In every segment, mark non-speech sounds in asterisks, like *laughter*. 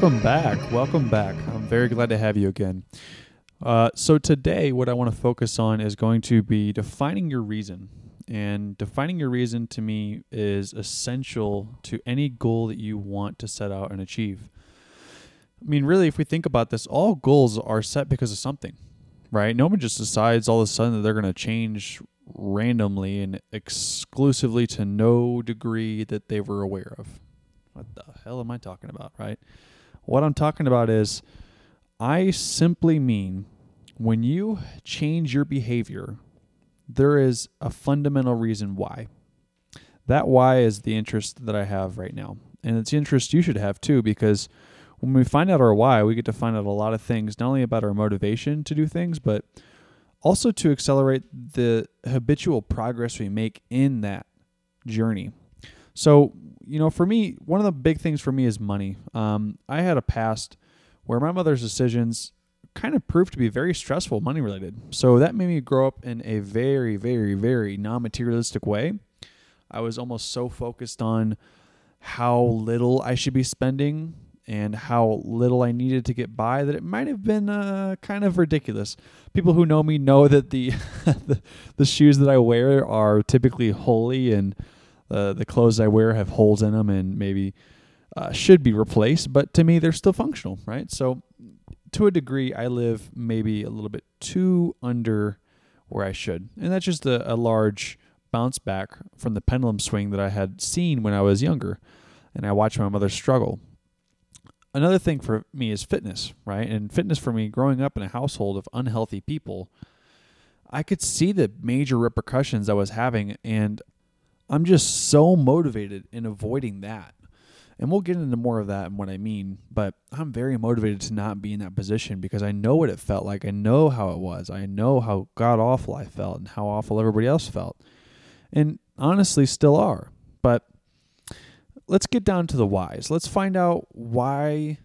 Welcome back. Welcome back. I'm very glad to have you again. Uh, so, today, what I want to focus on is going to be defining your reason. And defining your reason to me is essential to any goal that you want to set out and achieve. I mean, really, if we think about this, all goals are set because of something, right? No one just decides all of a sudden that they're going to change randomly and exclusively to no degree that they were aware of. What the hell am I talking about, right? What I'm talking about is I simply mean when you change your behavior, there is a fundamental reason why. That why is the interest that I have right now. And it's the interest you should have too, because when we find out our why, we get to find out a lot of things, not only about our motivation to do things, but also to accelerate the habitual progress we make in that journey. So, you know, for me, one of the big things for me is money. Um, I had a past where my mother's decisions kind of proved to be very stressful, money related. So that made me grow up in a very, very, very non materialistic way. I was almost so focused on how little I should be spending and how little I needed to get by that it might have been uh, kind of ridiculous. People who know me know that the, the, *laughs* the shoes that I wear are typically holey and uh, the clothes I wear have holes in them and maybe uh, should be replaced, but to me they're still functional, right? So to a degree, I live maybe a little bit too under where I should, and that's just a, a large bounce back from the pendulum swing that I had seen when I was younger, and I watched my mother struggle another thing for me is fitness, right? And fitness for me, growing up in a household of unhealthy people, I could see the major repercussions I was having, and I'm just so motivated in avoiding that. And we'll get into more of that and what I mean, but I'm very motivated to not be in that position because I know what it felt like. I know how it was. I know how god awful I felt and how awful everybody else felt. And honestly, still are. But let's get down to the whys. Let's find out why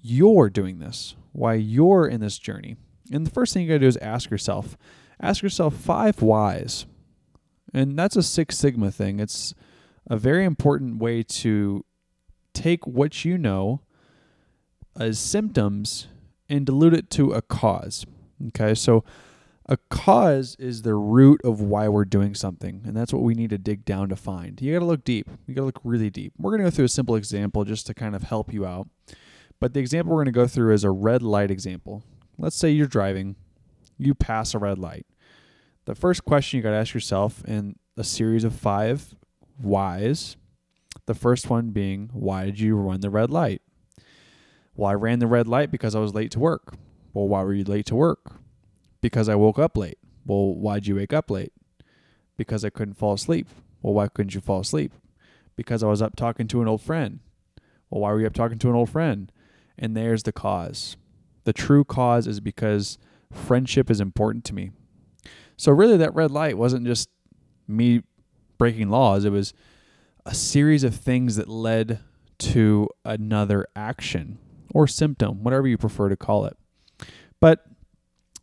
you're doing this, why you're in this journey. And the first thing you got to do is ask yourself ask yourself five whys. And that's a Six Sigma thing. It's a very important way to take what you know as symptoms and dilute it to a cause. Okay, so a cause is the root of why we're doing something, and that's what we need to dig down to find. You got to look deep. You got to look really deep. We're going to go through a simple example just to kind of help you out. But the example we're going to go through is a red light example. Let's say you're driving, you pass a red light. The first question you got to ask yourself in a series of five whys, the first one being, why did you run the red light? Well, I ran the red light because I was late to work. Well, why were you late to work? Because I woke up late. Well, why'd you wake up late? Because I couldn't fall asleep. Well, why couldn't you fall asleep? Because I was up talking to an old friend. Well, why were you up talking to an old friend? And there's the cause. The true cause is because friendship is important to me. So, really, that red light wasn't just me breaking laws, it was a series of things that led to another action or symptom, whatever you prefer to call it. But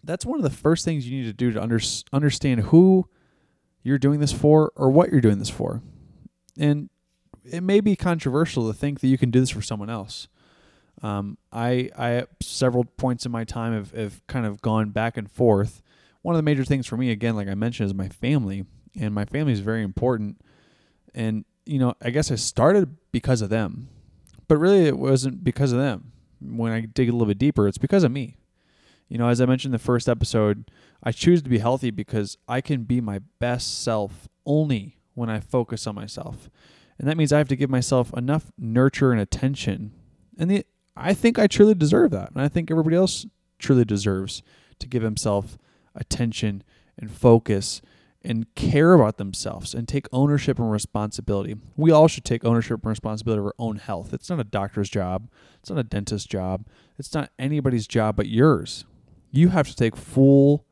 that's one of the first things you need to do to under, understand who you're doing this for or what you're doing this for. And it may be controversial to think that you can do this for someone else. Um, I, I at several points in my time have, have kind of gone back and forth. One of the major things for me, again, like I mentioned, is my family, and my family is very important. And you know, I guess I started because of them, but really it wasn't because of them. When I dig a little bit deeper, it's because of me. You know, as I mentioned in the first episode, I choose to be healthy because I can be my best self only when I focus on myself. And that means I have to give myself enough nurture and attention. And the, I think I truly deserve that. And I think everybody else truly deserves to give himself attention and focus and care about themselves and take ownership and responsibility. We all should take ownership and responsibility of our own health. It's not a doctor's job, it's not a dentist's job, it's not anybody's job but yours you have to take full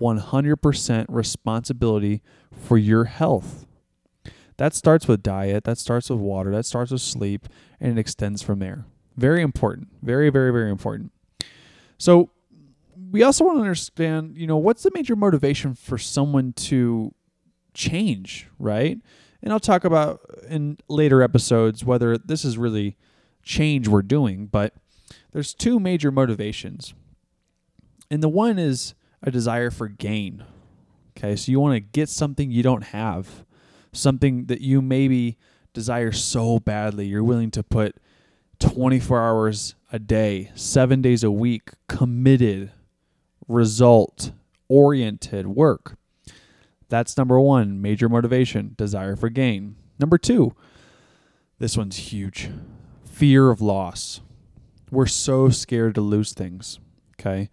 100% responsibility for your health. That starts with diet, that starts with water, that starts with sleep, and it extends from there. Very important. Very, very, very important. So, we also want to understand, you know, what's the major motivation for someone to change, right? And I'll talk about in later episodes whether this is really change we're doing, but there's two major motivations. And the one is a desire for gain. Okay, so you want to get something you don't have, something that you maybe desire so badly. You're willing to put 24 hours a day, seven days a week, committed, result oriented work. That's number one, major motivation, desire for gain. Number two, this one's huge fear of loss. We're so scared to lose things. Okay.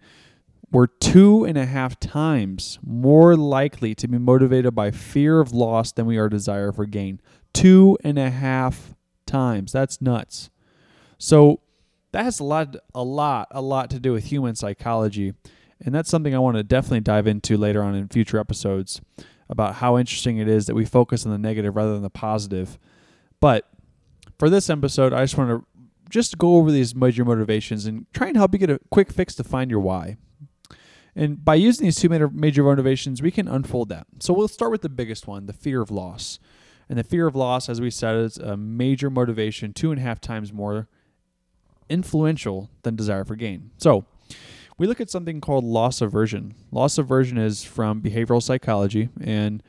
We're two and a half times more likely to be motivated by fear of loss than we are desire for gain. Two and a half times. That's nuts. So that has a lot, a lot, a lot to do with human psychology. And that's something I want to definitely dive into later on in future episodes about how interesting it is that we focus on the negative rather than the positive. But for this episode, I just want to just go over these major motivations and try and help you get a quick fix to find your why. And by using these two major motivations, we can unfold that. So we'll start with the biggest one the fear of loss. And the fear of loss, as we said, is a major motivation, two and a half times more influential than desire for gain. So we look at something called loss aversion. Loss aversion is from behavioral psychology, and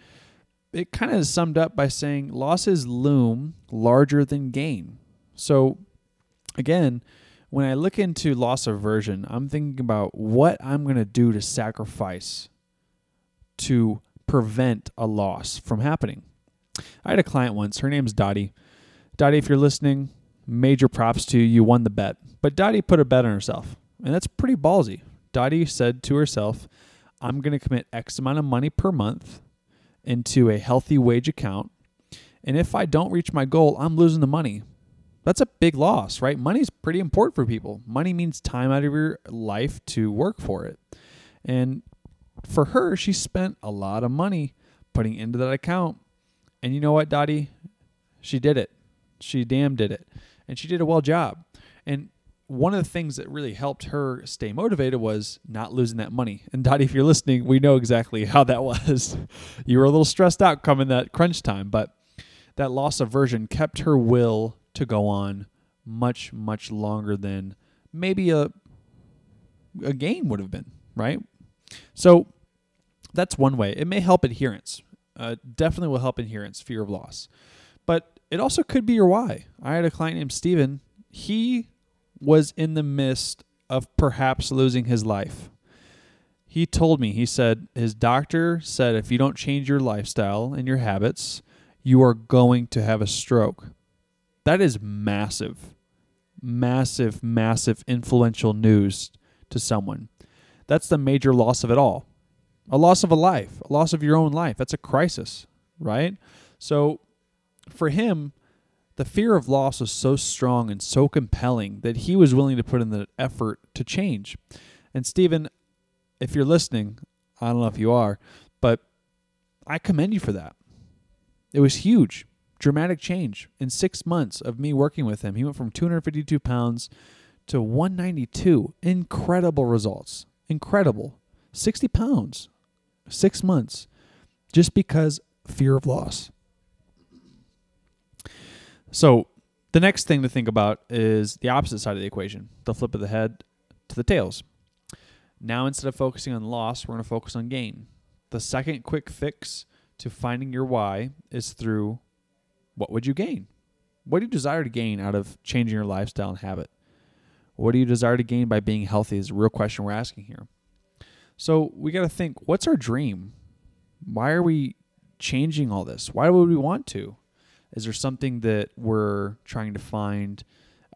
it kind of is summed up by saying losses loom larger than gain. So, again, when I look into loss aversion, I'm thinking about what I'm going to do to sacrifice to prevent a loss from happening. I had a client once, her name's Dottie. Dottie, if you're listening, major props to you. You won the bet. But Dottie put a bet on herself. And that's pretty ballsy. Dottie said to herself, I'm going to commit X amount of money per month into a HealthyWage account. And if I don't reach my goal, I'm losing the money. That's a big loss, right? Money's pretty important for people. Money means time out of your life to work for it. And for her, she spent a lot of money putting into that account. And you know what, Dottie? She did it. She damn did it. And she did a well job. And one of the things that really helped her stay motivated was not losing that money. And Dottie, if you're listening, we know exactly how that was. *laughs* you were a little stressed out coming that crunch time, but that loss aversion kept her will to go on much, much longer than maybe a a game would have been, right? So that's one way. It may help adherence. Uh, definitely will help adherence, fear of loss. But it also could be your why. I had a client named Steven. He was in the midst of perhaps losing his life. He told me, he said, his doctor said, if you don't change your lifestyle and your habits, you are going to have a stroke. That is massive, massive, massive influential news to someone. That's the major loss of it all. A loss of a life, a loss of your own life. That's a crisis, right? So for him, the fear of loss was so strong and so compelling that he was willing to put in the effort to change. And Stephen, if you're listening, I don't know if you are, but I commend you for that. It was huge, dramatic change. In six months of me working with him, he went from 252 pounds to 192. Incredible results. Incredible. 60 pounds, six months, just because fear of loss. So the next thing to think about is the opposite side of the equation, the flip of the head to the tails. Now, instead of focusing on loss, we're going to focus on gain. The second quick fix to finding your why is through what would you gain? What do you desire to gain out of changing your lifestyle and habit? What do you desire to gain by being healthy is a real question we're asking here. So we got to think what's our dream? Why are we changing all this? Why would we want to? Is there something that we're trying to find,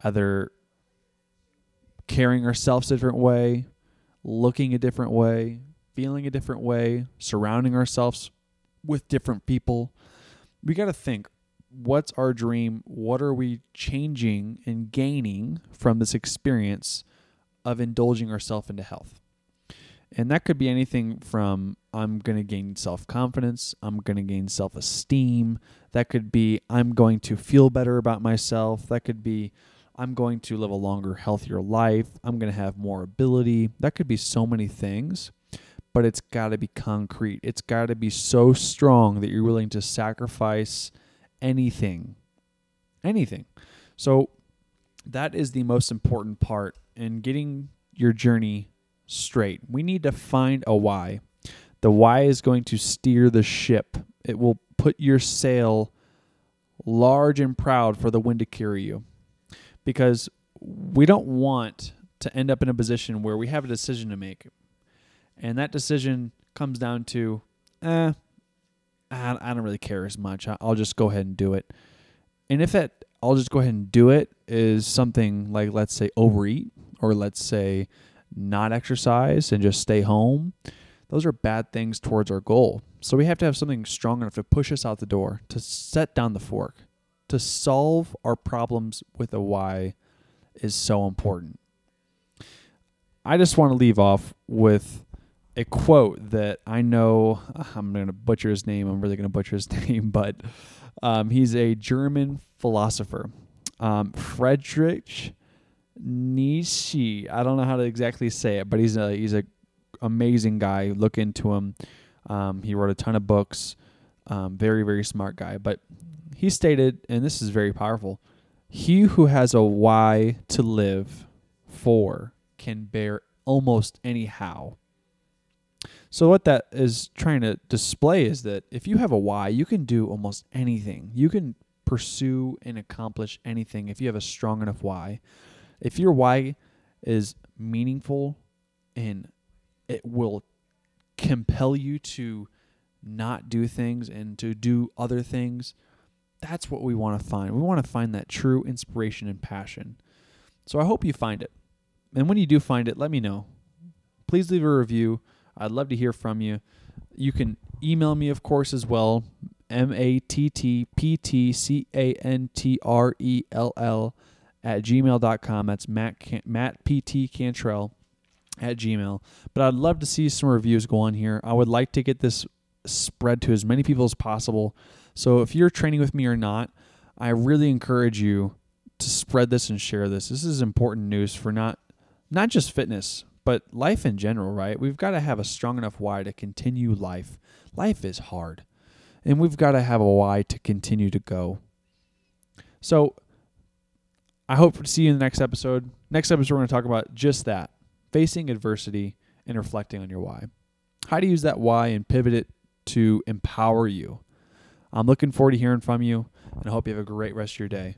either carrying ourselves a different way, looking a different way, feeling a different way, surrounding ourselves with different people? We got to think what's our dream? What are we changing and gaining from this experience of indulging ourselves into health? And that could be anything from I'm going to gain self confidence, I'm going to gain self esteem. That could be I'm going to feel better about myself. That could be I'm going to live a longer, healthier life. I'm going to have more ability. That could be so many things, but it's got to be concrete. It's got to be so strong that you're willing to sacrifice anything. Anything. So that is the most important part in getting your journey straight. We need to find a why. The why is going to steer the ship. It will put your sail large and proud for the wind to carry you. Because we don't want to end up in a position where we have a decision to make. And that decision comes down to, eh, I don't really care as much. I'll just go ahead and do it. And if that I'll just go ahead and do it is something like, let's say, overeat, or let's say, not exercise and just stay home, those are bad things towards our goal. So we have to have something strong enough to push us out the door, to set down the fork, to solve our problems with a why is so important. I just want to leave off with a quote that I know *laughs* I'm going to butcher his name. I'm really going to butcher his *laughs* name, but um, he's a German philosopher, um, Friedrich Nietzsche. I don't know how to exactly say it, but he's a he's a amazing guy. Look into him. Um, he wrote a ton of books. Um, very very smart guy. But he stated, and this is very powerful: He who has a why to live for can bear almost any how. So what that is trying to display is that if you have a why, you can do almost anything. You can pursue and accomplish anything if you have a strong enough why. If your why is meaningful and it will compel you to not do things and to do other things, that's what we want to find. We want to find that true inspiration and passion. So I hope you find it. And when you do find it, let me know. Please leave a review I'd love to hear from you. You can email me, of course, as well. M A T T P T C A N T R E L L at gmail.com. That's Matt, Can- Matt P.T. Cantrell at gmail. But I'd love to see some reviews go on here. I would like to get this spread to as many people as possible. So if you're training with me or not, I really encourage you to spread this and share this. This is important news for not not just fitness, but life in general, right? We've got to have a strong enough why to continue life. Life is hard. And we've got to have a why to continue to go. So I hope to see you in the next episode. Next episode, we're going to talk about just that facing adversity and reflecting on your why. How to use that why and pivot it to empower you. I'm looking forward to hearing from you, and I hope you have a great rest of your day.